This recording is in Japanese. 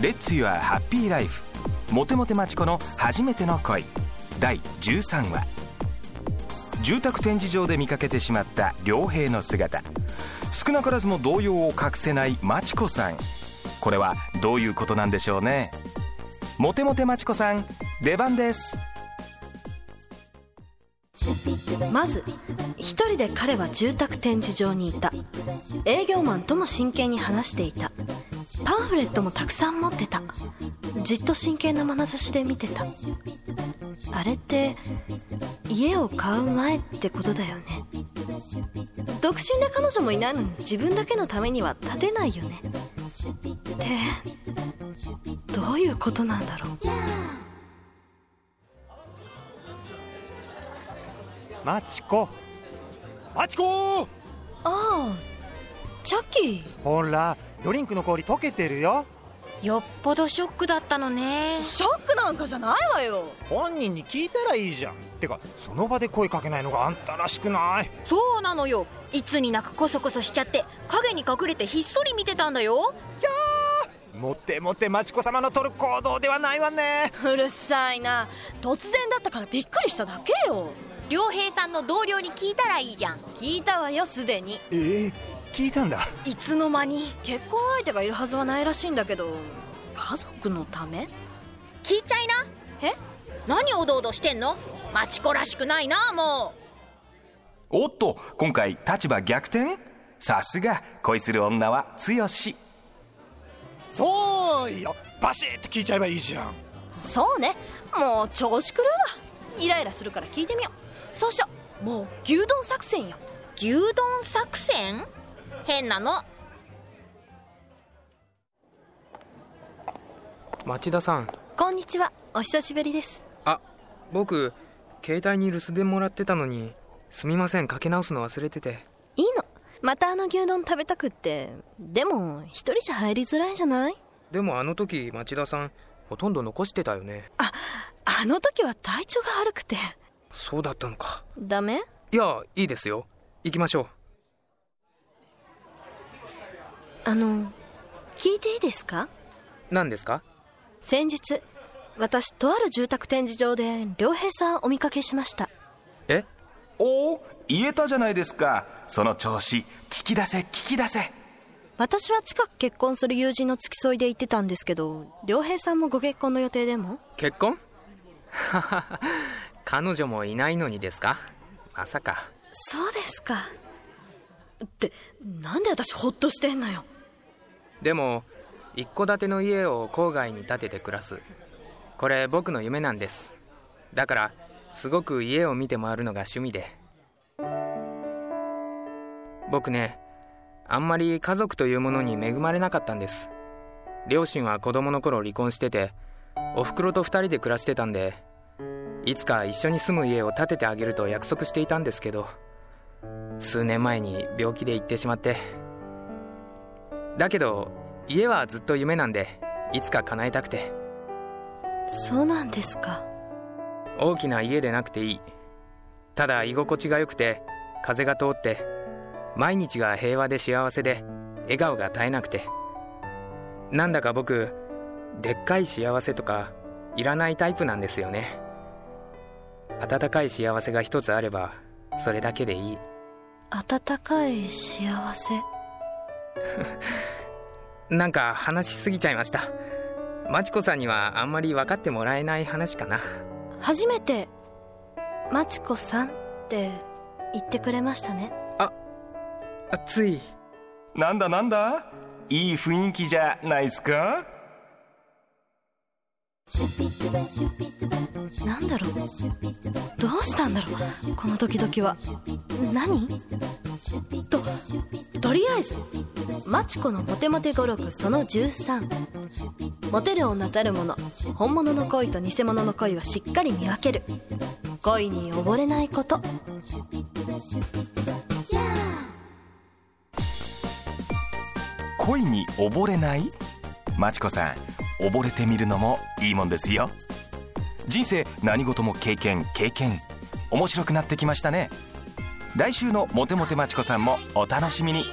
レッツユアハッピーライフモテモテマチコの初めての恋第13話。住宅展示場で見かけてしまった良平の姿。少なからずも動揺を隠せないマチコさん。これはどういうことなんでしょうね。モテモテマチコさん出番です。まず一人で彼は住宅展示場にいた。営業マンとも真剣に話していた。パンフレットもたくさん持ってた。じっと真剣な眼差しで見てた。あれって家を買う前ってことだよね。独身で彼女もいないのに自分だけのためには立てないよね。ってどういうことなんだろう。マチコ。マチコああチャッキー。ほらドリンクの氷溶けてるよ。よっぽどショックだったのね。ショックなんかじゃないわよ。本人に聞いたらいいじゃん。てかその場で声かけないのがあんたらしくない。そうなのよ。いつになくコソコソしちゃって影に隠れてひっそり見てたんだよ。モテモテマチコ様の取る行動ではないわね。うるさいな。突然だったからびっくりしただけよ。良平さんの同僚に聞いたらいいじゃん。聞いたわよすでに。えー、聞いたんだ。いつの間に結婚相手がいるはずはないらしいんだけど家族のため？聞いちゃいな。え？何おどおどしてんの？マチコらしくないなもおっと今回立場逆転？さすが恋する女は強し。そうよ。バシッと聞いちゃえばいいじゃん。そうね。もう調子狂うわ。イライラするから聞いてみよう。そうしよう。もう牛丼作戦よ。う牛丼作戦？変なの。町田さん。こんにちは。お久しぶりです。あ僕携帯に留守電もらってたのにすみません。かけ直すの忘れてて。いいの。またあの牛丼食べたくって。でも一人じゃ入りづらいじゃない？でもあの時町田さんほとんど残してたよね。ああの時は体調が悪くて。そうだったのか。ダメ？いやいいですよ。行きましょうあの聞いていいですか？何ですか？先日私とある住宅展示場で良平さんお見かけしました。え？おお言えたじゃないですか。その調子聞き出せ聞き出せ。私は近く結婚する友人の付き添いで行ってたんですけど良平さんもご結婚の予定でも？結婚？彼女もいないのにですか？まさか。そうですか。ってなんで私ホッとしてんのよでも一戸建ての家を郊外に建てて暮らす。これ僕の夢なんです。だからすごく家を見て回るのが趣味で。僕ねあんまり家族というものに恵まれなかったんです。両親は子供の頃離婚してておふくろと二人で暮らしてたんでいつか一緒に住む家を建ててあげると約束していたんですけど数年前に病気で行ってしまって。だけど家はずっと夢なんでいつか叶えたくて。そうなんですか。大きな家でなくていい。ただ居心地が良くて風が通って毎日が平和で幸せで笑顔が絶えなくて。なんだか僕でっかい幸せとかいらないタイプなんですよね。温かい幸せが一つあればそれだけでいい。温かい幸せ なんか話しすぎちゃいました。マチコさんにはあんまり分かってもらえない話かな。初めて「マチコさん」って言ってくれましたね。あつい。なんだなんだ？いい雰囲気じゃないっすか？なんだろう。どうしたんだろう。このドキドキは。何？ととりあえずマチコのモテモテ語録その13モテる女たるもの本物の恋と偽物の恋はしっかり見分ける。恋に溺れないこと。恋に溺れない？マチコさん溺れてみるのもいいもんですよ。人生何事も経験経験。面白くなってきましたね。来週のモテモテまちこさんもお楽しみに。